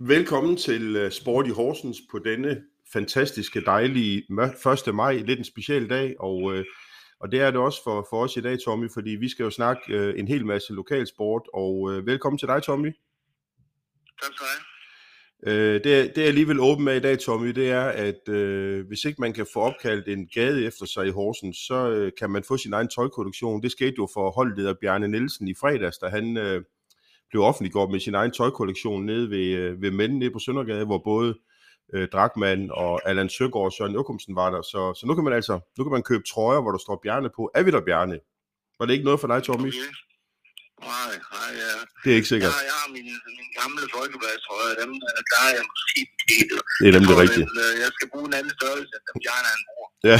Velkommen til øh, Sport i Horsens på denne fantastiske, dejlige 1. maj, lidt en speciel dag, og, øh, og det er det også for, for os i dag, Tommy, fordi vi skal jo snakke øh, en hel masse lokalsport, og velkommen til dig, Tommy. Tak skal du have. det, det er alligevel åben med i dag, Tommy, det er, at øh, hvis ikke man kan få opkaldt en gade efter sig i Horsens, så øh, kan man få sin egen tøjkollektion. Det skete jo for holdleder Bjarne Nielsen i fredags, da han øh, blev offentliggjort med sin egen tøjkollektion nede ved, øh, ved Mænden nede på Søndergade, hvor både øh, Drakman og Allan Søgaard og Søren Jokumsen var der. Så, så nu kan man altså nu kan man købe trøjer, hvor der står Bjarne på. Er vi der, Bjarne? Var det ikke noget for dig, Tommy? Okay. Nej, nej, ja. Det er ikke sikkert. Jeg, jeg har mine, mine gamle folkebladstrøjer, dem der er jeg måske ikke. Det er dem det rigtige. Øh, jeg skal bruge en anden størrelse, end Bjarne han bruger. Ja,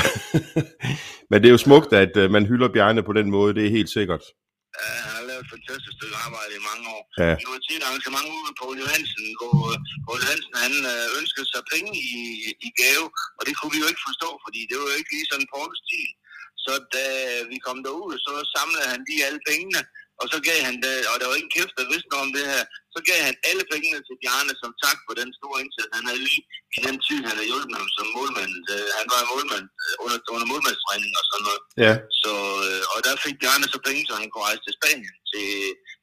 men det er jo smukt, at man hylder Bjarne på den måde, det er helt sikkert. Ja, lavet et fantastisk stykke arbejde i mange år. Ja. Vi var til et arrangement ude på Johansen, hvor Paul Johansen han øh, ønskede sig penge i, i gave, og det kunne vi jo ikke forstå, fordi det var jo ikke lige sådan Pauls stil. Så da vi kom derud, så samlede han de alle pengene, og så gav han, det, og der var ingen kæft, der vidste noget om det her, så gav han alle pengene til Bjarne som tak for den store indsats. Han havde lige i den tid, han havde hjulpet ham som målmand. Øh, han var målmand øh, under, under målmandstræning og sådan noget. Ja. Så, øh, og der fik Bjarne så penge, så han kunne rejse til Spanien til,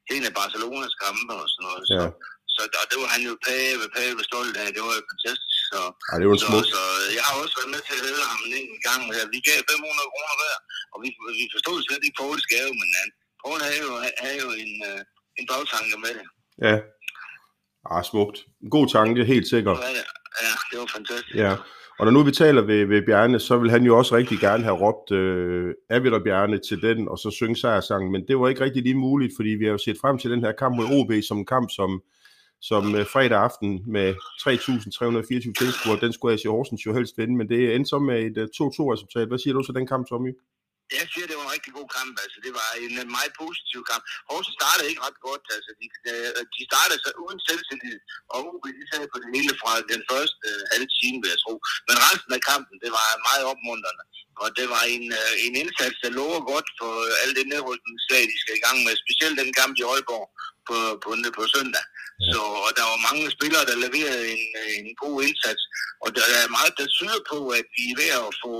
til en af Barcelonas kampe og sådan noget. Ja. Så, så og det var han jo pæve, pæve stolt af. Det var jo fantastisk. Så, ja, det var så, så, jeg har også været med til at høre ham en gang. Vi gav 500 kroner hver, og vi, vi forstod slet ikke Pauls gave, men han, Paul havde jo, havde jo en, en bagtanke med det. Ja, Ah, smukt. En god tanke, helt sikkert. Ja, ja, det var fantastisk. Ja. Og når nu vi taler ved, ved Bjarne, så vil han jo også rigtig gerne have råbt øh, vi der Bjarne til den, og så synge sejrsangen, men det var ikke rigtig lige muligt, fordi vi har jo set frem til den her kamp mod OB som en kamp, som, som øh, fredag aften med 3.324 tilskuere, den skulle AC Horsens jo helst vinde, men det endte så med et 2-2 øh, resultat. Hvad siger du til den kamp, Tommy? Jeg siger, det var en rigtig god kamp. Altså, det var en øh, meget positiv kamp. Horsens startede ikke ret godt. Altså, de, øh, de startede så uden selvtillid, og OB de sad på det hele fra den første øh, halve time, vil jeg tro. Men resten af kampen, det var meget opmuntrende. Og det var en, øh, en indsats, der lover godt for uh, alle det nedrykningsslag, de skal i gang med. Specielt den kamp i Aalborg på, på, på søndag. Så, og der var mange spillere, der leverede en, øh, en god indsats. Og der er meget, der tyder på, at vi er ved at få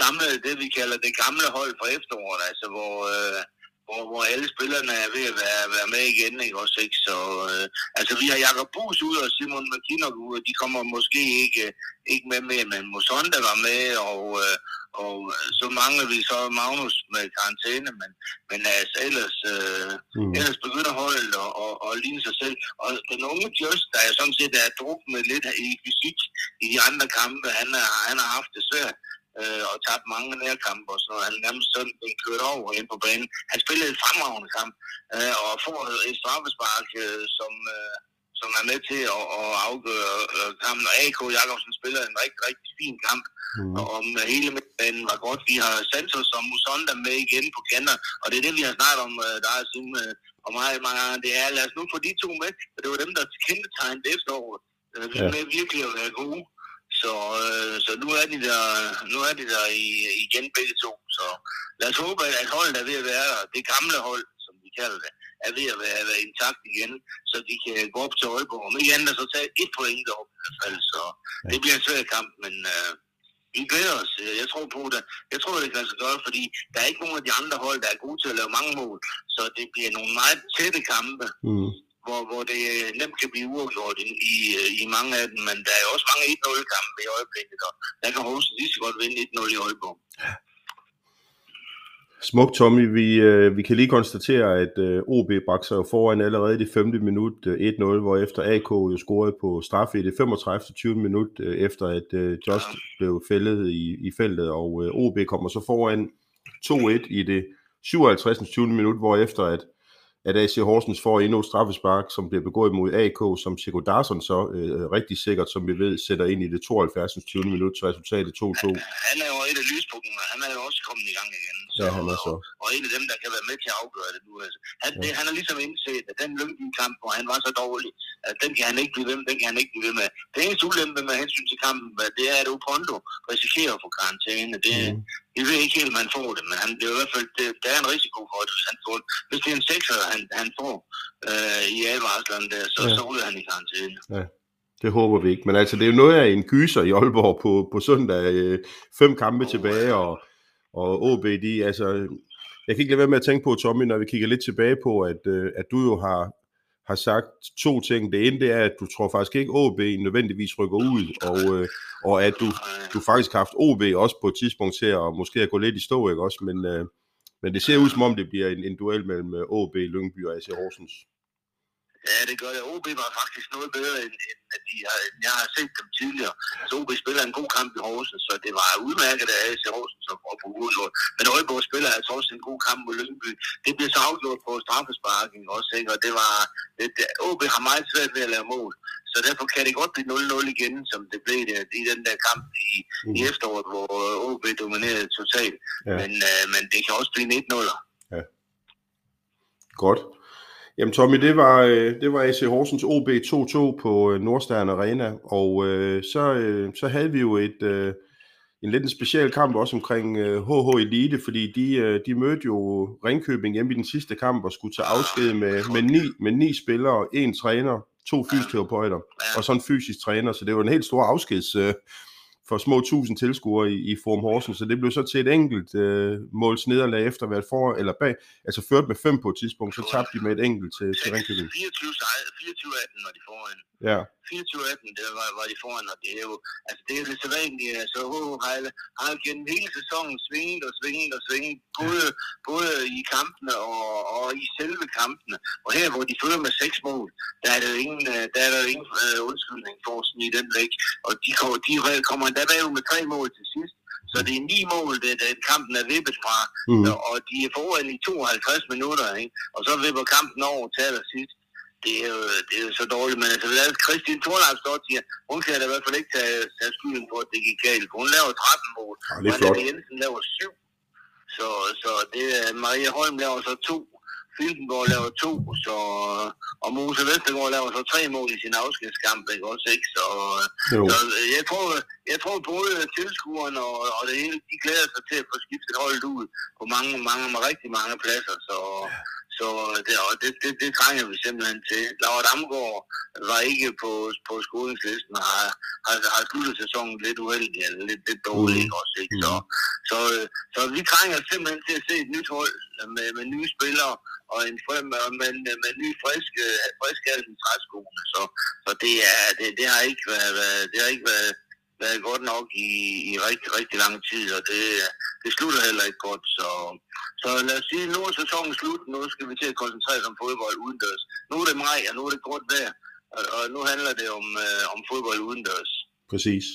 samlet det, vi kalder det gamle hold fra efteråret. Altså, hvor, øh, hvor, hvor alle spillerne er ved at være, være med igen, ikke også, ikke? Så, øh, altså, vi har Jakob Bus ud og Simon McKinnock ud, og de kommer måske ikke, ikke med med, men Musonda var med, og, øh, og så mangler vi så Magnus med karantæne, men, men altså ellers, øh, mm. ellers begynder holdet og, og, og ligne sig selv. Og den unge Just, der er sådan set er druknet lidt i fysik i de andre kampe, han, er, han har haft det svært øh, og tabt mange nærkampe og så han nærmest sådan blev kørt over ind på banen. Han spillede en fremragende kamp øh, og får et straffespark, øh, som, øh, som er med til at, at afgøre øh, kampen. Og AK Jakobsen spiller en rigtig, rigtig fin kamp, mm. og om hele midtbanen var godt. Vi har Santos og Musonda med igen på kanter, og det er det, vi har snakket om, øh, der er siden øh, og mig, mange Det er, lad os nu få de to med, for det var dem, der kendetegnede efteråret. Øh, vi er med virkelig at være gode. Så, øh, så nu er de der, nu er de der i, igen begge to. Så lad os håbe, at holdet er ved at være der. Det gamle hold, som vi kalder det, er ved at være, være intakt igen, så de kan gå op til Aalborg. Om ikke andet, så tage et point op i hvert fald. Så det bliver en svær kamp, men øh, vi glæder os. Jeg tror på det. Jeg tror, det kan sig gøre, fordi der er ikke nogen af de andre hold, der er gode til at lave mange mål. Så det bliver nogle meget tætte kampe. Mm hvor, hvor det nemt kan blive uafgjort i, i, i mange af dem, men der er også mange 1-0-kampe i øjeblikket, og der kan Horsens lige så godt vinde 1-0 i Aalborg. Smukt, Tommy. Vi, øh, vi kan lige konstatere, at øh, OB bragte sig jo foran allerede i det 5. minut øh, 1-0, hvor efter AK jo scorede på straffe i det 35. 20. minut, øh, efter at øh, Just ja. blev fældet i, i feltet, og øh, OB kommer så foran 2-1 i det 57. 20. minut, hvor efter at at AC Horsens får endnu et straffespark, som bliver begået mod AK, som Chico Darsson så øh, rigtig sikkert, som vi ved, sætter ind i det 72. 20. minut til resultatet 2-2. Han, er jo et af lyspunkterne, han er jo også kommet i gang igen. Så, ja, han er så. Og, og en af dem, der kan være med til at afgøre det nu. Altså. Han, ja. det, han har ligesom indset, at den Lyngby-kamp, hvor han var så dårlig, at den kan han ikke blive ved med, den kan han ikke blive ved med. Det eneste ulempe med hensyn til kampen, det er, at Opondo risikerer at få karantæne. Det, mm. Jeg ved ikke helt, om han får det, men han, det er i hvert fald, det, der er en risiko for det, hvis han får det. Hvis det er en sekser, han, han får øh, i advarslerne der, så, ja. så ryger han i karantæne. Ja. Det håber vi ikke. Men altså, det er jo noget af en gyser i Aalborg på, på søndag. Øh, fem kampe oh, tilbage, og, og OB, de, altså, jeg kan ikke lade være med at tænke på, Tommy, når vi kigger lidt tilbage på, at, øh, at du jo har, har sagt to ting. Det ene, det er, at du tror faktisk ikke, OB nødvendigvis rykker ud, og, øh, og at du, du faktisk har haft OB også på et tidspunkt til at måske at gå lidt i stå, ikke også? Men, øh, men det ser ud som om, det bliver en, en duel mellem øh, OB, Lyngby og AC Horsens. Ja, det gør det. OB var faktisk noget bedre, end, end at de har, jeg har set dem tidligere. Så OB spiller en god kamp i Horsens, så det var udmærket af AC Horsens og på Ursund. Men Aalborg spiller altså også en god kamp mod Lyngby. Det blev så afgjort på straffesparking også, ikke? Og det var... Det, det, OB har meget svært ved at lave mål. Så derfor kan det godt blive 0-0 igen, som det blev det, i den der kamp i, mm. i efteråret, hvor OB dominerede totalt. Ja. Men, øh, men det kan også blive 1-0'er. Ja. Godt. Jamen Tommy, det var, øh, det var AC Horsens OB 2-2 på øh, Nordstern Arena, og øh, så, øh, så havde vi jo et, øh, en lidt en speciel kamp også omkring øh, HH Elite, fordi de, øh, de mødte jo Ringkøbing hjemme i den sidste kamp og skulle tage afsked med, med, ni, med ni spillere, en træner, to fysioterapeuter og så en fysisk træner, så det var en helt stor afskeds... Øh, for små tusind tilskuere i, i Forum Horsens, så det blev så til et enkelt øh, måls nederlag efter være for, eller bag, altså ført med fem på et tidspunkt, så tabte de med et enkelt til, til Ringkøbing. 24-18 når de foran. Ja. 24-18, det var, var de foran, og det er jo, altså det er det sædvanlige, altså HH har, har gennem hele sæsonen svinget og svinget og svinget, både, både i kampene og, og i selve kampene, og her hvor de fører med seks mål, der er der ingen, øh, der er der ingen uh, undskyldning for at smide den væk, og de, de kommer endda bagud med tre mål til sidst, så det er ni mål, det, det kampen er vippet fra, mm. og de er foran i 52 minutter, ikke? og så vipper kampen over til allersidst det er, jo, det er jo så dårligt, men altså, lad os Christine Thorleif står siger, hun kan da i hvert fald ikke tage, tage skylden på, at det gik galt, hun laver 13 mål, ja, det er flot. Jensen laver 7, så, så det er, Maria Holm laver så 2, Fildenborg laver 2, så, og Mose Vestergaard laver så 3 mål i sin afskedskamp, ikke også, ikke? Så, så jeg, tror, jeg tror både tilskuerne og, og det hele, de glæder sig til at få skiftet holdet ud på mange, mange, rigtig mange pladser, så, så det, og det, det, det trænger vi simpelthen til. Laura Damgaard var ikke på, på skolingslisten og har, har, har sluttet sæsonen lidt uheldig, eller lidt, lidt dårligt mm. også. Ikke? Så, så, så vi trænger simpelthen til at se et nyt hold med, med nye spillere og en frem, med, med, nye friske, friske træskoene. Så, så det, er, det, det, har ikke været, det har ikke været, været godt nok i, i rigtig, rigtig lang tid, og det, det slutter heller ikke godt. Så, så lad os sige, nu er sæsonen slut, nu skal vi til at koncentrere os om fodbold udendørs. Nu er det maj, og nu er det godt vejr, og, og nu handler det om, øh, om fodbold udendørs. Præcis.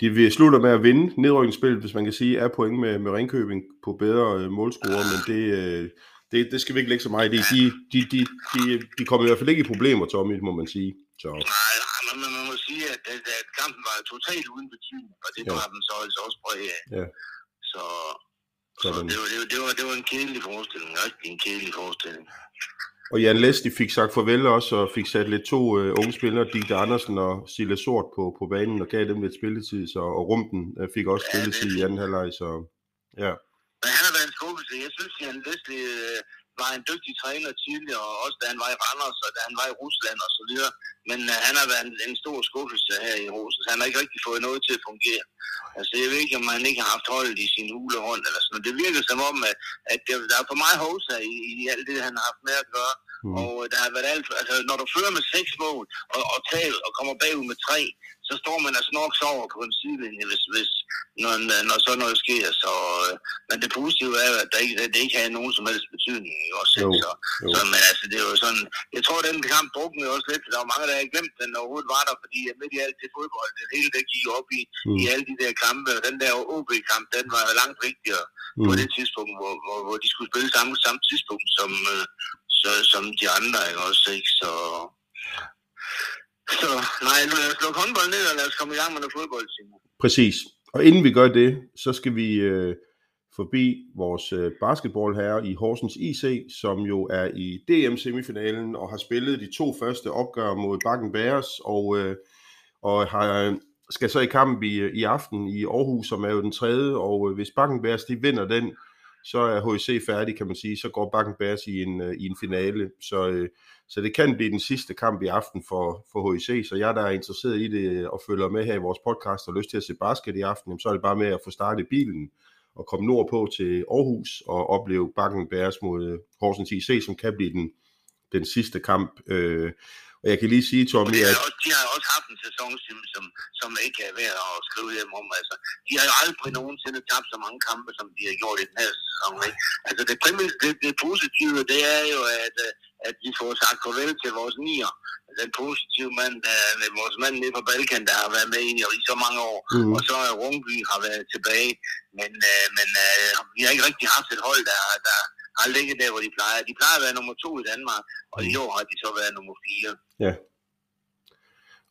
De vil slutte med at vinde nedrykningsspillet, hvis man kan sige, er point med, med Ringkøbing på bedre øh, målscorer, men det, øh, det, det skal vi ikke lægge så meget i. De, de, de, de, de kommer i hvert fald ikke i problemer, Tommy, må man sige. Så. Nej, sige, at, at, at kampen var totalt uden betydning, og det var den så altså også præg af. Ja. Så, så det, var, det, var, det, var, det var en kedelig forestilling, rigtig en kedelig forestilling. Og Jan de fik sagt farvel også, og fik sat lidt to uh, unge spillere, Digte Andersen og Silla Sort på, på banen, og gav dem lidt spilletid, så, og Rumpen uh, fik også ja, spilletid i anden halvleg, så ja. Men han har været en skuffelse. Jeg synes, Jan Læsli uh, var en dygtig træner tidligere, og også da han var i Randers, og da han var i Rusland og så videre. Men uh, han har været en, en stor skuffelse her i Rosens. Han har ikke rigtig fået noget til at fungere. Altså, jeg ved ikke, om han ikke har haft holdet i sin hulehånd eller sådan noget. Det virker som om, at, at der er for meget hovsa i, i alt det, han har haft med at gøre. Mm. Og der har været alt, altså når du fører med seks mål og, og tager og kommer bagud med tre, så står man altså nok sover på en sidelinje, hvis, hvis når, når sådan noget sker. Så, øh, men det positive er, at det ikke, det ikke har nogen som helst betydning. Også, jo, så, jo. så, men altså, det er jo sådan, jeg tror, at den kamp druknede også lidt, der var mange, der havde glemt, at den overhovedet var der, fordi midt i alt det fodbold, det hele der gik op i, mm. i alle de der kampe, og den der OB-kamp, den var langt vigtigere mm. på det tidspunkt, hvor, hvor, hvor de skulle spille samme, samme tidspunkt som, øh, så, som de andre, ikke også, ikke? Så, så nej, lad os lukke håndbold ned, og lad os komme i gang med noget fodbold, Simon. Præcis. Og inden vi gør det, så skal vi øh, forbi vores øh, basketball her i Horsens IC, som jo er i DM-semifinalen og har spillet de to første opgør mod Bakken Bears, og, øh, og har, skal så i kamp i, øh, i aften i Aarhus, som er jo den tredje, og øh, hvis Bakken Bears de vinder den, så er HEC færdig, kan man sige. Så går Bakken Bears i en, øh, i en finale. Så, øh, så det kan blive den sidste kamp i aften for, for HEC. så jeg der er interesseret i det øh, og følger med her i vores podcast og lyst til at se basket i aften, så er det bare med at få startet bilen og komme nordpå til Aarhus og opleve bakken Bears mod Horsens IC, som kan blive den, den sidste kamp. Øh, og jeg kan lige sige, Tommy, at... Også, de har også haft en sæson, som, som ikke er værd at skrive hjem om. Altså, de har jo aldrig nogensinde tabt så mange kampe, som de har gjort i den her sæson. Ikke? Altså, det, primært, det, det positive, det er jo, at, at vi får sagt farvel til vores nier. Den positive mand, der, vores mand nede på Balkan, der har været med i, i så mange år. Mm. Og så er Rungby har været tilbage. Men, øh, men øh, vi har ikke rigtig haft et hold, der, der, har ligget der, hvor de plejer. De plejer at være nummer to i Danmark, og i år har de så været nummer fire. Ja.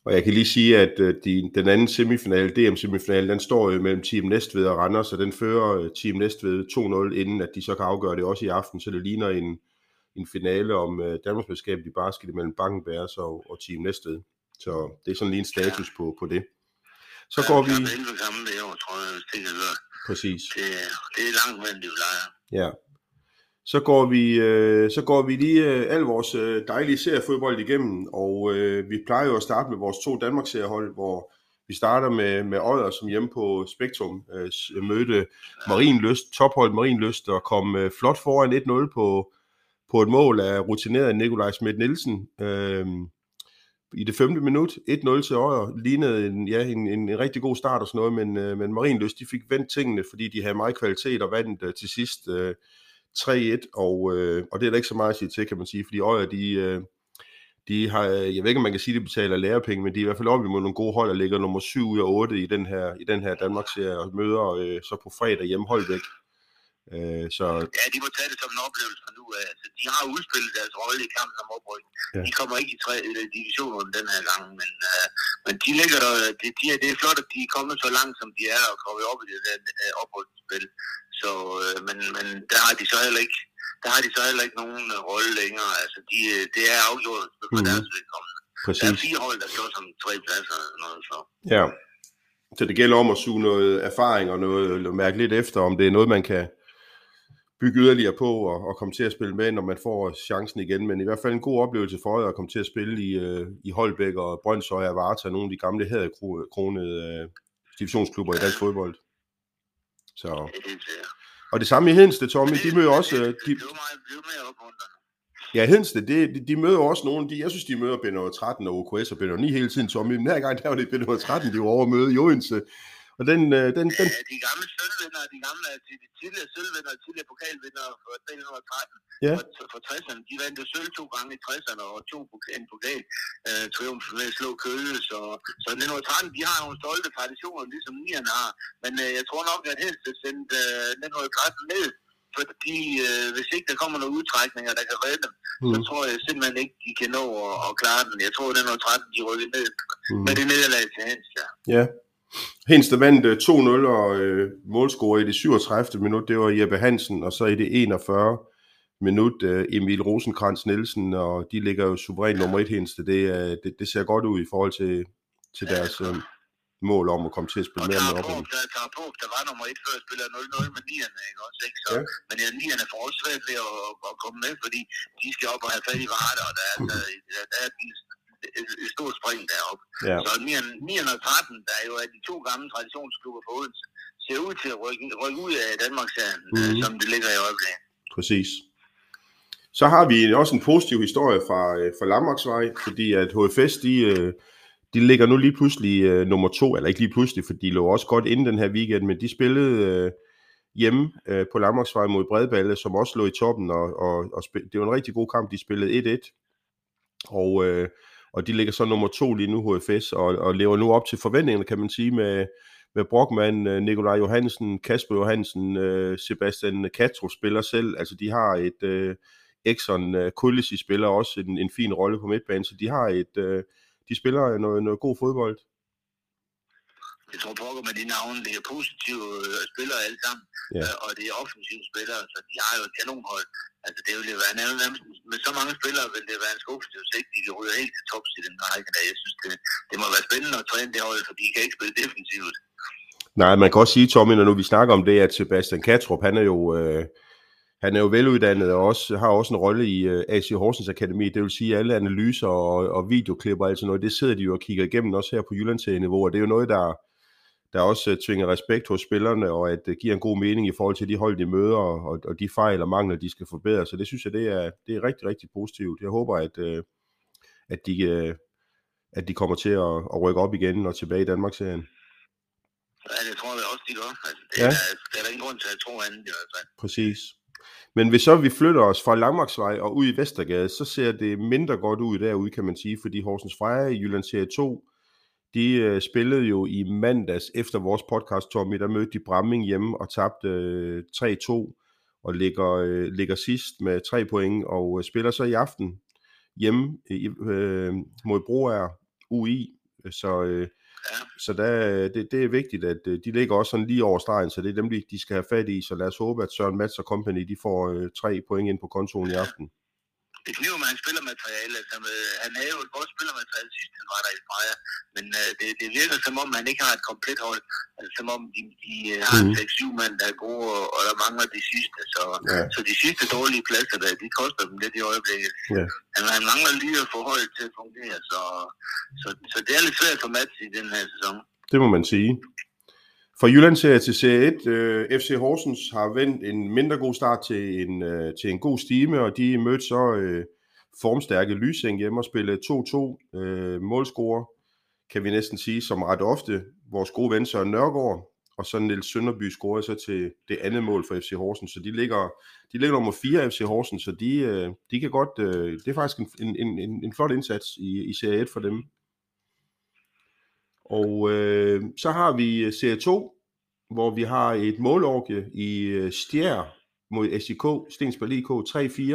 Og jeg kan lige sige, at øh, de, den anden semifinale, DM-semifinale, den står jo mellem Team Næstved og Randers, og den fører øh, Team Næstved 2-0, inden at de så kan afgøre det også i aften, så det ligner en, en finale om uh, Danmarksmesterskabet i basket mellem Bankenbærs og, og Team Næstved. Så det er sådan lige en status ja. på, på det. Så ja, går vi... Det er gamle år, tror jeg, hvis det kan. Præcis. Det, det er langt mellem de plejer. Ja, så går vi, øh, så går vi lige øh, al vores øh, dejlige seriefodbold igennem, og øh, vi plejer jo at starte med vores to Danmarks seriehold, hvor vi starter med, med Odder, som hjemme på Spektrum øh, øh mødte Marienlyst, tophold Marienlyst, og kom øh, flot foran 1-0 på, på et mål af rutineret Nikolaj Smidt Nielsen. Øh, i det femte minut, 1-0 til Odder, lignede en, ja, en, en, en rigtig god start og sådan noget, men, øh, men Marienlyst, de fik vendt tingene, fordi de havde meget kvalitet og vandt øh, til sidst øh, 3-1, og, øh, og det er der ikke så meget at sige til, kan man sige, fordi Øjer, de, øh, de har, jeg ved ikke, om man kan sige, at de betaler lærepenge, men de er i hvert fald op imod nogle gode hold, der ligger nummer 7 ud af 8 i den her, i den her Danmarks-serie, og møder øh, så på fredag hjemme Holbæk. Øh, så... Ja, de må tage det som en oplevelse nu af. Altså, de har udspillet deres rolle i kampen om opryk. Ja. De kommer ikke i tre divisioner den her gang, men, uh, men de ligger der, det, de, det er flot, at de er kommet så langt, som de er, og kommet op i det der uh, oprykningsspil. Så, uh, men, men der har de så heller ikke, der har de så heller ikke nogen uh, rolle længere. Altså, de, det er afgjort for mm-hmm. deres vedkommende. Præcis. Der er fire hold, der står som tre pladser. Noget, så. Ja. Så det gælder om at suge noget erfaring og noget, mærke lidt efter, om det er noget, man kan, bygge yderligere på og, og komme til at spille med, når man får chancen igen. Men i hvert fald en god oplevelse for jer at komme til at spille i, øh, i Holbæk og Brøndshøj og Varta, nogle af de gamle kronede øh, divisionsklubber i dansk fodbold. Så. Og det samme i Hedensted, Tommy, de møder også... Øh, de, Ja, Hedensted, det, de, de møder også nogle, de, jeg synes, de møder Benno 13 og OKS og Benno 9 hele tiden, Tommy. Men her gang, der var det Benno 13, de var over at møde i Odense. Og den, øh, den, den... Ja, de gamle sølvvinder, de gamle, de, de tidligere sølvvinder, tidligere pokalvinder for 1913 ja. for, for 60'erne, de vandt jo sølv to gange i 60'erne og to en pokal øh, triumf med at slå Køge, så, så 1913, de har nogle stolte traditioner, ligesom Nierne har, men øh, jeg tror nok, at helst er sendt øh, 1913 ned, fordi øh, hvis ikke der kommer nogle udtrækninger, der kan redde dem, mm. så tror jeg simpelthen ikke, de kan nå at, at klare den. Jeg tror, at 1913, de rykker ned mm. med det nederlag til Hens, ja. Ja, Hens, der vandt 2-0 øh, og øh, målscorer i det 37. minut, det var Jeppe Hansen, og så i det 41 minut øh, Emil Rosenkrantz Nielsen, og de ligger jo suverænt nummer et Hens, det, øh, det, det ser godt ud i forhold til, til deres øh, mål om at komme til at spille mere med op. Og der, der, på, der var nummer et før, spiller 0-0 med nierne, ikke også, ikke? Så, ja. Men ja, nierne får også svært ved at, at, komme med, fordi de skal op og have fat i varer, og der er, der, der, der er et, et stort spring deroppe. Ja. Så 913, der er jo af de to gamle traditionsklubber på Odense, ser ud til at rykke, rykke ud af Danmarks mm-hmm. som det ligger i øjeblikket. Præcis. Så har vi også en positiv historie fra, øh, fra Lammarksvej, fordi at HFS, de, øh, de ligger nu lige pludselig uh, nummer to, eller ikke lige pludselig, for de lå også godt inden den her weekend, men de spillede uh, hjemme uh, på Lammarksvej mod Bredballe, som også lå i toppen, og, og, og spil, det var en rigtig god kamp, de spillede 1-1, og uh, og de ligger så nummer to lige nu, HFS, og, og lever nu op til forventningerne, kan man sige, med, med Brockmann, øh, Nikolaj Johansen, Kasper Johansen, øh, Sebastian Katro spiller selv, altså de har et, øh, Exxon uh, Kulisi spiller også en, en fin rolle på midtbanen, så de har et, uh, de spiller noget, noget god fodbold jeg tror pokker med de navne, det er positive øh, spillere alle sammen, ja. øh, og det er offensive spillere, så de har jo et kanonhold. Altså det ville være nærmest, med så mange spillere vil det være en skuffelse, hvis ikke de ryger helt til tops i den række der. Jeg synes, det, det må være spændende at træne det hold, for de kan ikke spille defensivt. Nej, man kan også sige, Tommy, når nu vi snakker om det, at Sebastian Katrup, han er jo... Øh han er jo veluddannet og også, har også en rolle i øh, uh, AC Horsens Akademi. Det vil sige, at alle analyser og, og videoklipper og alt sådan noget, det sidder de jo og kigger igennem også her på Jyllandsserie-niveau, og det er jo noget, der, der også uh, tvinger respekt hos spillerne, og at det giver en god mening i forhold til de hold, de møder, og, og de fejl og mangler, de skal forbedre. Så det synes jeg, det er, det er rigtig, rigtig positivt. Jeg håber, at, uh, at, de, at de kommer til at, at rykke op igen og tilbage i Danmark-serien. Ja, det tror jeg også, de gør. Altså, det, ja. er, det er der ingen grund til at tro andet fald. Præcis. Men hvis så vi flytter os fra Langmarksvej og ud i Vestergade, så ser det mindre godt ud derude, kan man sige, fordi Horsens Freja i Jylland Serie 2, de uh, spillede jo i mandags efter vores podcast, Tommy, der mødte de Bramming hjemme og tabte øh, 3-2 og ligger, uh, ligger sidst med 3 point og uh, spiller så i aften hjemme uh, mod Broager UI. Så Ja. Så der, det, det er vigtigt, at øh, de ligger også sådan lige over stregen, så det er dem, de skal have fat i. Så lad os håbe, at Søren Mats og Company de får øh, tre point ind på kontoen i aften det kniver med hans spillermateriale. Altså, han havde jo et godt spillermateriale sidst, han var der i Freja, men uh, det, det virker som om, han ikke har et komplet hold. Altså, som om de, de uh, har mm. 6-7 mand, der er gode, og, og der mangler de sidste. Så, ja. så de sidste dårlige pladser, der, de koster dem lidt i øjeblikket. Ja. Han, han mangler lige at få holdet til at fungere, så, så, så det er lidt svært for Mats i den her sæson. Det må man sige. Fra Jylland-serie til serie 1, øh, FC Horsens har vendt en mindre god start til en, øh, til en god stime, og de mødte så øh, formstærke Lysing hjemme og spillede 2-2 øh, målscorer, kan vi næsten sige, som ret ofte vores gode ven Søren Nørgaard, og så Niels Sønderby scorede så til det andet mål for FC Horsens, så de ligger, de ligger nummer 4 FC Horsens, så de, øh, de kan godt, øh, det er faktisk en, en, en, en flot indsats i, i serie 1 for dem. Og øh, så har vi øh, serie 2, hvor vi har et målorke i øh, Stjær mod SIK, Stensberg IK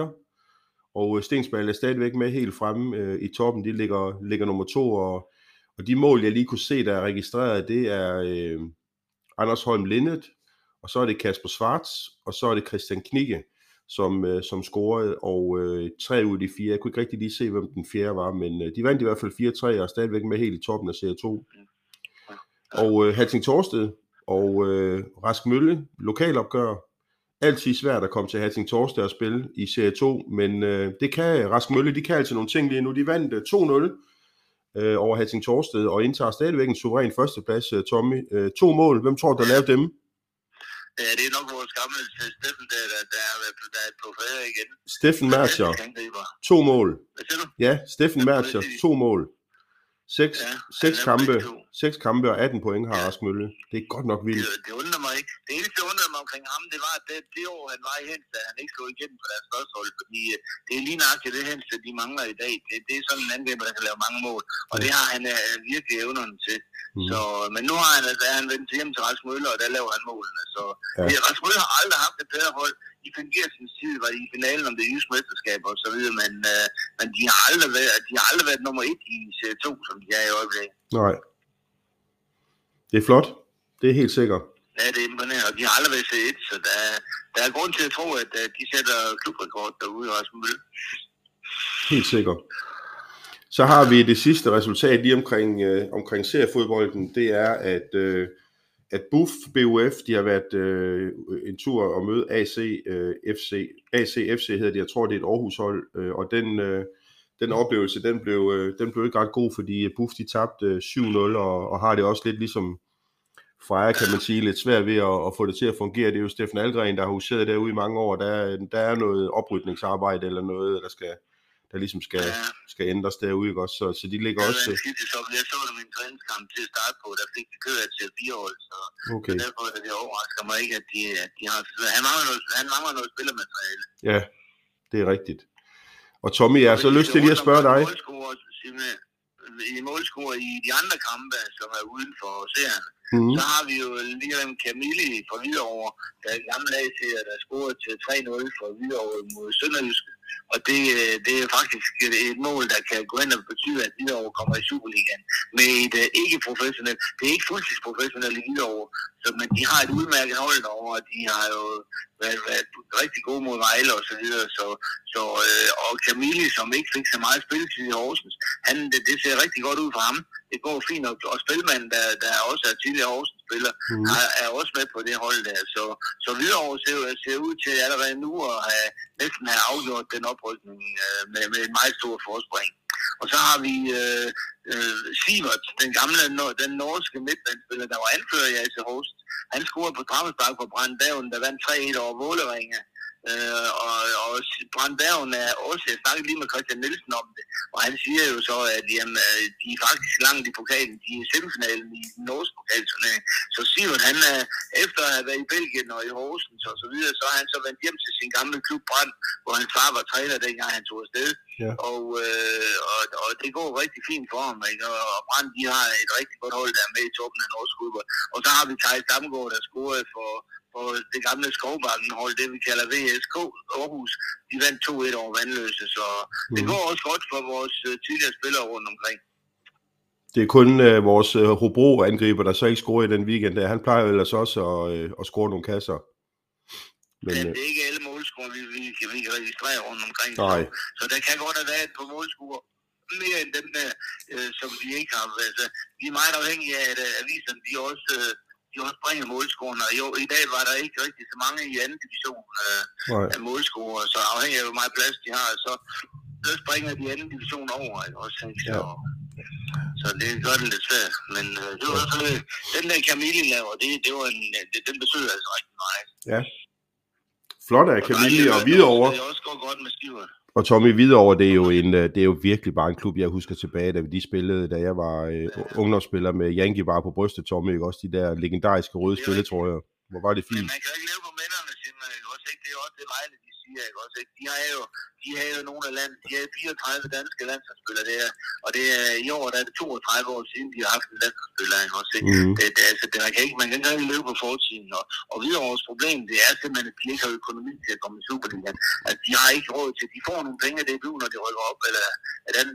3-4. Og øh, Stensberg er stadigvæk med helt fremme øh, i toppen. De ligger, ligger nummer to, og, og de mål, jeg lige kunne se, der er registreret, det er øh, Anders Holm Lindet, og så er det Kasper Svarts, og så er det Christian Knikke, som, øh, som scorede, og øh, tre ud af de fire. Jeg kunne ikke rigtig lige se, hvem den fjerde var, men øh, de vandt i hvert fald 4-3 og er stadigvæk med helt i toppen af Serie 2. Og øh, Hatsing Torsted og øh, Rask Mølle, lokalopgør. Altid svært at komme til Hatsing Torsted og spille i Serie 2, men øh, det kan Rask Mølle, de kan altså nogle ting lige nu. De vandt øh, 2-0 øh, over Hatsing Torsted og indtager stadigvæk en suveræn førsteplads, øh, Tommy. Øh, to mål, hvem tror du, der lavede dem? Ja, det er nok vores gamle Steffen, der, der, der, er, der er på færre igen. Steffen Mercher. To mål. Hvad siger du? Ja, Steffen Mercher. To mål. Seks, ja, seks, kampe, seks kampe og 18 point har ja. Rask Mølle. Det er godt nok vildt. Det, det undrer mig ikke. Det eneste, der undrer mig omkring ham, det var, at det, det år, han var i Hens, at han ikke slog igennem på deres første hold, fordi øh, det er lige nøjagtigt det Hens, de mangler i dag. Det, det er sådan en angriber, der kan lave mange mål, og ja. det har han uh, virkelig evnerne til. Mm. Så, men nu har han, altså, han vendt hjem til Rask Mølle, og der laver han målene. Så ja. Rask Mølle har aldrig haft et bedre hold i sin tid var de i finalen om det jyske mesterskab og så videre, men, øh, men de, har aldrig været, de har aldrig været nummer et i serie 2, som de er i øjeblikket. Nej. Det er flot. Det er helt sikkert. Ja, det er imponerende, og de har aldrig været serie 1, så der, der er grund til at tro, at, at de sætter klubrekord derude i Rasmus Helt sikkert. Så har vi det sidste resultat lige omkring, øh, omkring seriefodbolden, det er, at øh, at Buff BUF, de har været øh, en tur og møde AC øh, FC. AC FC hedder det, jeg tror det er et Aarhus-hold, øh, og den, øh, den oplevelse, den blev, øh, den blev ikke ret god, fordi Buff de tabte øh, 7-0, og, og har det også lidt ligesom Freja, kan man sige, lidt svært ved at, at få det til at fungere. Det er jo Steffen Algren, der har huseret derude i mange år. Der, der er noget oprydningsarbejde eller noget, der skal, der ligesom skal, ja. skal ændres derude, ikke også? Så, så de ligger ja, også... Jeg, så, jeg så det min træningskamp til at starte på, der fik de kørt til fire år, så, okay. så derfor det, det overrasker mig ikke, at de, at de har... Han mangler noget, han mangler noget spillermateriale. Ja, det er rigtigt. Og Tommy, jeg har så lyst til lige at spørge dig. I målscorer i de andre kampe, som er uden for serien, mm-hmm. så har vi jo Liam Camilli fra Hvidovre, der er gamle lag til, der scorer til 3-0 for Hvidovre mod Sønderjyske. Og det, øh, det er faktisk et mål, der kan gå ind og betyde, at Hvidovre kommer i Superligaen med et øh, ikke-professionelt. Det er ikke fuldtidsprofessionelt i Hvidovre, så, men de har et udmærket hold derovre, og de har jo været, været rigtig gode mod Vejle og så videre. Så, så, øh, og Camille, som ikke fik så meget spilletid i Horsens, han, det, det ser rigtig godt ud for ham. Det går fint, og, og spilmanden, der, der også er tidligere Horsens, spiller, mm. er, er også med på det hold der. Så, så Hvidovre ser, ser ud til allerede nu at have, næsten have afgjort den oprykning øh, med, med en meget stor forspring. Og så har vi øh, øh, Sivert, den gamle, den norske midtbandsspiller, der var anfører i AC Host. Han scorede på straffespark på Branddagen, der vandt 3-1 over Våleringe. Øh, og, og Brandbergen er også, jeg snakkede lige med Christian Nielsen om det, og han siger jo så, at jamen, øh, de er faktisk langt i pokalen, de er semifinalen i den norske pokalturnering. Så Sivert, han er, efter at have været i Belgien og i Horsens og så videre, så har han så vendt hjem til sin gamle klub Brand, hvor hans far var træner, dengang han tog afsted. Ja. Og, øh, og, og, det går rigtig fint for ham, ikke? Og, og Brand, de har et rigtig godt hold, der er med i toppen af norsk fodbold. Og så har vi Thijs Damgaard, der scorede for på det gamle hold, det vi kalder VSK Aarhus, de vandt 2-1 over Vandløse, så mm. det går også godt for vores uh, tidligere spillere rundt omkring. Det er kun uh, vores uh, Hobro-angriber, der så ikke scorer i den weekend. Der. Han plejer ellers også at, uh, at score nogle kasser. Men, ja, det er ikke alle målscorer, vi, vi, vi, vi kan registrere rundt omkring. Nej. Så, så der kan godt have været et par målscorer mere end dem, der, uh, som vi ikke har. Altså, vi er meget afhængige af, at aviserne de også uh, de også bringer målscorerne. Og jo, i dag var der ikke rigtig så mange i anden division øh, af målscorer, så afhængig af hvor meget plads de har, så, så springer de anden division over. Ikke? Også, ikke? Så, ja. så det gør det lidt svært. Men øh, det var så, den der Camille laver, det, det var en, det, den betyder altså rigtig meget. Ja. Flot af Camille og, videre over. Det også går godt med Stivert. Og Tommy Hvidovre, det er, jo en, øh, det er jo virkelig bare en klub, jeg husker tilbage, da de spillede, da jeg var øh, ungdomsspiller med Yankee bare på brystet, Tommy, ikke? også de der legendariske røde spilletrøjer. Hvor var det fint. Men man kan ikke leve på minderne, Simon, ikke? Også, ikke? Det er også det Vejle, de siger, ikke? Også, ikke? De har jo, de har jo nogle af land, de har 34 danske landsholdsspillere der, og det er, i år der er det 32 år siden, de har haft en landsholdsspiller? Også, ikke? Mm. Det, det, altså, det, man, kan ikke, man kan ikke leve på fortiden, og, og vores problem, det er simpelthen, at de ikke har økonomi til at komme i Superligaen. Altså, de har ikke råd til, de får nogle penge det er når de rykker op, eller at, at,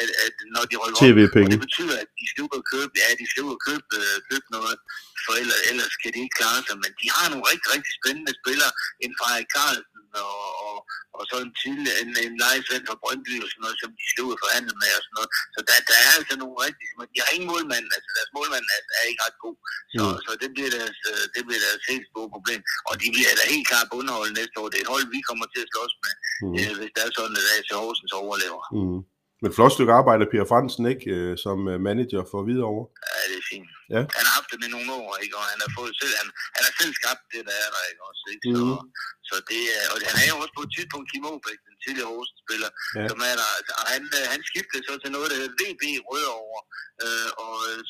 at, at, når de rykker op, og det betyder, at de skal ud og købe, ja, de skal ud og købe, øh, købe noget, for ellers, ellers kan de ikke klare sig, men de har nogle rigtig, rigtig spændende spillere, en Frederik Carlsen, og, og, og så en, til, en, en lejesvend fra Brøndby og sådan noget, som de skal ud og forhandle med og sådan noget. Så der, der er altså nogle rigtig, de har ingen målmand, altså deres målmand er, er ikke ret god. Så, mm. så det bliver deres, øh, det bliver deres helt store problem. Og de bliver da helt klart bundhold næste år. Det er et hold, vi kommer til at slås med, mm. øh, hvis det er sådan, at AC Horsens overlever. Mm. Men flot stykke arbejde, Per Fransen, ikke? Øh, som øh, manager for Hvidovre. Ja, det er fint. Ja. Han har haft det med nogle år, ikke? Og han har, fået selv, han, han har selv skabt det, der er der, ikke? Også, ikke? Så, mm. så det er, og han er jo også på et tidspunkt Kim Aabæk, den tidligere Horsens-spiller, ja. som er der, altså, og han, øh, han skiftede så til noget, der hedder VB Rødovre, øh,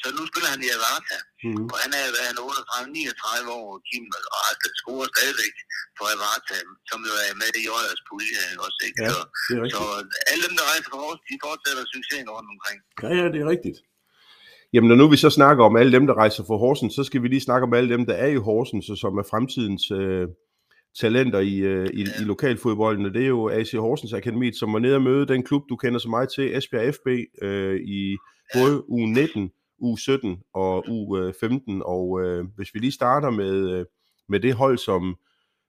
så nu spiller han i Avarta, mm. og han er, han 38-39 år, Kim, og har scorer stadigvæk for Avarta, som jo er med i Øjers pulje, også, ikke? Ja, så, så alle dem, der rejser fra Horsens, de fortsætter succesen rundt omkring. Ja, ja, det er rigtigt. Jamen, når nu vi så snakker om alle dem, der rejser fra Horsens, så skal vi lige snakke om alle dem, der er i Horsens, og som er fremtidens øh, talenter i, øh, i, i lokalfodbolden. Og det er jo AC Horsens Akademi, som var nede og møde den klub, du kender så meget til, Esbjerg FB, øh, i både u 19, u 17 og u 15. Øh, og øh, hvis vi lige starter med, øh, med det hold, som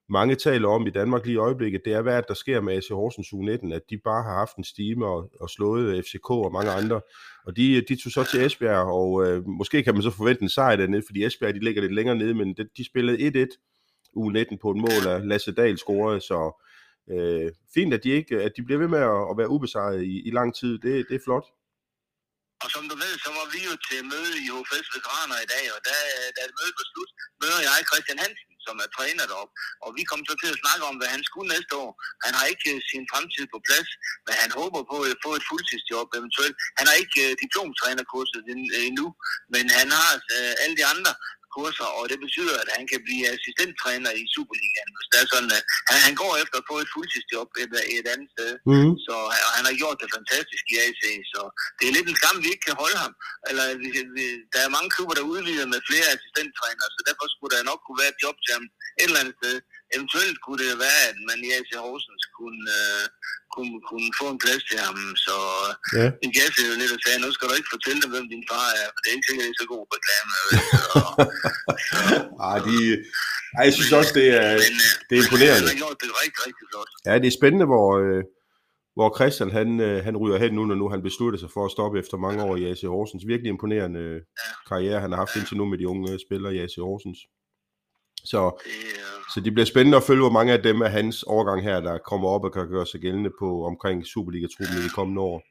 mange taler om i Danmark lige i øjeblikket, det er, hvad der sker med AC Horsens U19, at de bare har haft en stime og, og slået øh, FCK og mange andre. Og de, de tog så til Esbjerg, og øh, måske kan man så forvente en sejr dernede, fordi Esbjerg de ligger lidt længere nede, men de, de spillede 1-1 U19 på et mål af Lasse Dahl scorede, så øh, fint, at de, ikke, at de bliver ved med at, at være ubesejret i, i lang tid. Det, det er flot. Og som du ved, så var vi jo til møde i HFS Veteraner i dag, og da, da det møde var slut, møder jeg Christian Hansen, som er træner deroppe. Og vi kom så til at snakke om, hvad han skulle næste år. Han har ikke øh, sin fremtid på plads, men han håber på at få et fuldtidsjob eventuelt. Han har ikke øh, diplomtrænerkurset endnu, men han har øh, alle de andre kurser, og det betyder, at han kan blive assistenttræner i Superligaen, hvis det er sådan, at han, han går efter at få et fuldtidsjob et, et andet sted, mm. så og han har gjort det fantastisk i AC, så det er lidt en skam, vi ikke kan holde ham. Eller, vi, vi, der er mange klubber, der udvider med flere assistenttrænere, så derfor skulle der nok kunne være et job til ham et eller andet sted. Eventuelt kunne det være, at man i AC Horsens kunne, øh, kunne, kunne få en plads til ham. Så ja. en gas er jo lidt at sige, nu skal du ikke fortælle dem, hvem din far er, for det er ikke sikkert, det er så god reklame. Så, så, Ej, de, ej, jeg synes men, også, det er, men, øh, det er imponerende. Han har gjort det rigtig, rigtig flot. Ja, det er spændende, hvor, øh, hvor Christian han, øh, han ryger hen nu, når nu han beslutter sig for at stoppe efter mange år i AC Horsens. Virkelig imponerende ja. karriere, han har haft ja. indtil nu med de unge spillere i AC Horsens. Så, så det bliver spændende at følge, hvor mange af dem af hans overgang her, der kommer op og kan gøre sig gældende på omkring Superliga-truppen i de kommende år.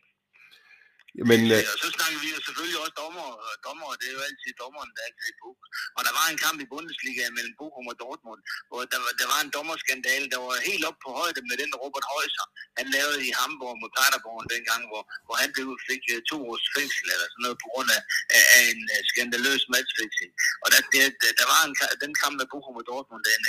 Men, ja, og så snakker vi jo selvfølgelig også dommer, dommer, det er jo altid dommeren, der er i Bochum. Og der var en kamp i Bundesliga mellem Bochum og Dortmund, hvor der, var, der var en dommerskandale, der var helt op på højde med den Robert Heuser, han lavede i Hamburg mod Paderborn dengang, hvor, hvor han blev, fik øh, to års fængsel eller sådan noget på grund af, af, en uh, skandaløs matchfixing. Og der, der, der var en, den kamp med Bochum og Dortmund, den,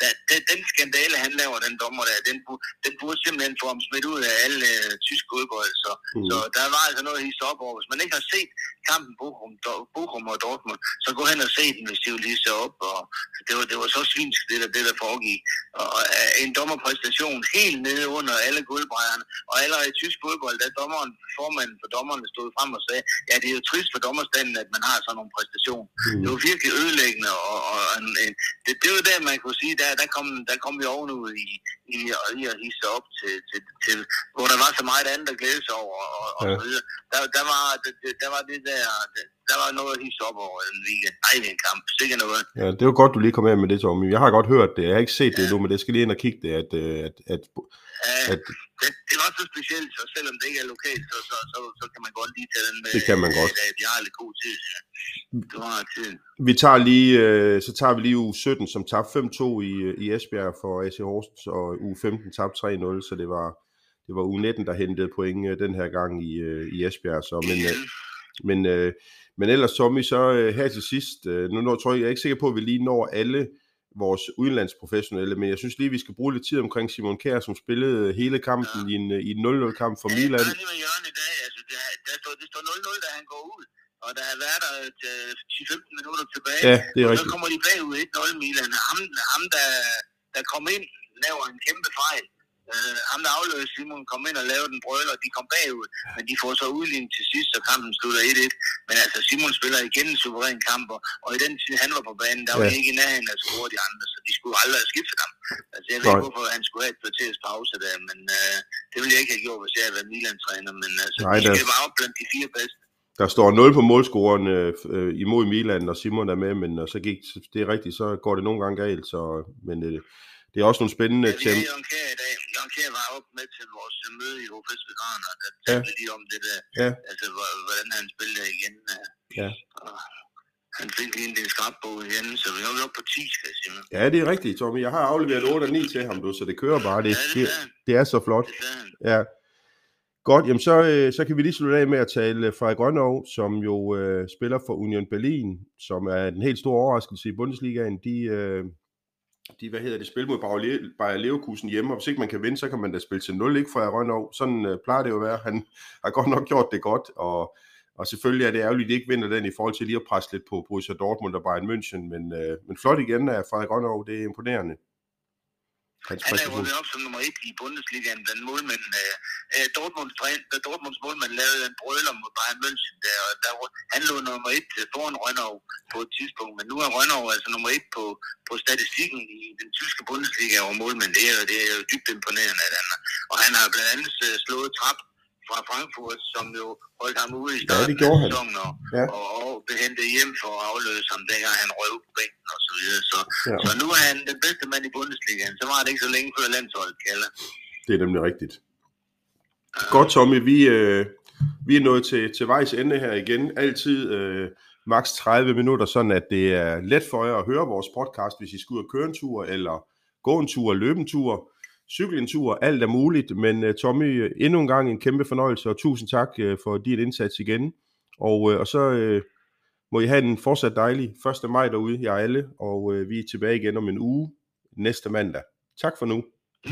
der, der, den skandale, han laver, den dommer der, den, den burde simpelthen få ham smidt ud af alle uh, tysk fodbold. Så, mm. så der var altså noget at hisse op over. Hvis man ikke har set kampen Bochum, Bochum og Dortmund, så gå hen og se den, hvis de vil lige op. Og det var, det var så svinsk, det der, det der foregik. Og, og en dommerpræstation helt nede under alle guldbrejerne. Og allerede i tysk fodbold, der dommeren, formanden for dommerne stod frem og sagde, ja, det er jo trist for dommerstanden, at man har sådan nogle præstation. Mm. Det var virkelig ødelæggende, og, og en, en, det, det var der, man kunne sige, der, der, kom, der kom vi ovenud i, i, i at hisse op til, til, til, hvor der var så meget andet at glæde sig over, og, og ja. så videre. Der, der, var, der, der var det der, der var noget hisse op over den weekend. Ej, en kamp, sikkert noget. Ja, det var godt, du lige kom med med det, Tommy. Jeg har godt hørt det, jeg har ikke set ja. det endnu, men det skal lige ind og kigge det, at, øh, at, at, ja, at det, det var så specielt, så selvom det ikke er lokalt, så, så, så, så kan man godt lige tage den med. Det kan man godt. De har lidt god tid. Ja. Det var. Vi tager lige, øh, så tager vi lige u 17, som tabte 5-2 i, i Esbjerg for AC Horsens, og u 15 tabte 3-0, så det var, det var u 19, der hentede point øh, den her gang i, øh, i Esbjerg. Så, men, øh, men, øh, men ellers, Tommy, så øh, her til sidst, øh, nu når, tror jeg, jeg er ikke sikker på, at vi lige når alle vores udenlandsprofessionelle, men jeg synes lige, vi skal bruge lidt tid omkring Simon Kjær, som spillede hele kampen ja. i en, i en 0-0-kamp for ja, Milan. Det er Jørgen i dag. Altså, det, er, der står, det står 0-0, da han går ud, og der har været der 10-15 minutter tilbage. Ja, det er og rigtigt. så kommer de bagud 1-0 Milan. Ham, ham der, der kom ind, laver en kæmpe fejl. Uh, ham der afløste Simon kom ind og lavede den brøl, og de kom bagud, men de får så udlignet til sidst, så kampen slutter 1-1. Men altså, Simon spiller igen en suveræn kamp, og i den tid, han var på banen, der ja. var ikke i nærheden af score de andre, så de skulle aldrig have skiftet ham. Altså, jeg ved ikke, hvorfor han skulle have et kvarters pause der, men uh, det ville jeg ikke have gjort, hvis jeg havde været Milan-træner, men altså, Nej, de skal bare op blandt de fire bedste. Der står 0 på målscoren øh, imod Milan, og Simon er med, men og så gik det er rigtigt, så går det nogle gange galt, så, men øh, det er også nogle spændende... Ja, vi har Jørgen Kjær i dag. Jørgen Kjær var op med til vores møde i HFS Veteraner, der talte ja. lige om det der, ja. altså hvordan han spillede igen. Ja. Og han fik lige en del skrab på igen, så vi er oppe på 10, skal jeg sige. Ja, det er rigtigt, Tommy. Jeg har afleveret 8 og 9 til ham, du, så det kører bare. Det, ja, det, det, det er så flot. Det ja. Godt, jamen så, øh, så kan vi lige slutte af med at tale Frederik Grønov, som jo øh, spiller for Union Berlin, som er en helt stor overraskelse i Bundesligaen. De, øh, de, hvad hedder det, spil mod Bayer Leverkusen hjemme, og hvis ikke man kan vinde, så kan man da spille til 0, ikke fra Rønov. Sådan øh, plejer det jo at være. Han har godt nok gjort det godt, og, og selvfølgelig er det ærgerligt, at de ikke vinder den i forhold til lige at presse lidt på Borussia Dortmund og Bayern München, men, øh, men flot igen af Frederik Rønov, det er imponerende. Han er rykket op som nummer et i Bundesligaen blandt målmænd. Øh, Dortmunds, da Dortmunds målmand lavede en brøler mod Bayern München, der, der, han lå nummer et foran Rønnow på et tidspunkt, men nu er Rønnow altså nummer et på, på statistikken i den tyske Bundesliga over målmænd. Det er, det er jo dybt imponerende, at han, og han har blandt andet øh, slået trap fra Frankfurt, som jo holdt ham ude i starten ja, af sæsonen, og, ja. og, og blev hentet hjem for at afløse ham, dengang han røv på bænken og så videre. Så, ja. så nu er han den bedste mand i Bundesligaen. Så var det ikke så længe før landsholdet kalder. Det er nemlig rigtigt. Ja. Godt, Tommy. Vi, øh, vi er nået til, til vejs ende her igen. Altid øh, maks 30 minutter, sådan at det er let for jer at høre vores podcast, hvis I skal ud og køre en tur, eller gå en tur, løbe en tur cykle en tur, alt er muligt, men uh, Tommy, endnu en gang en kæmpe fornøjelse, og tusind tak uh, for dit indsats igen, og, uh, og så uh, må I have en fortsat dejlig 1. maj derude, jeg alle, og uh, vi er tilbage igen om en uge næste mandag. Tak for nu.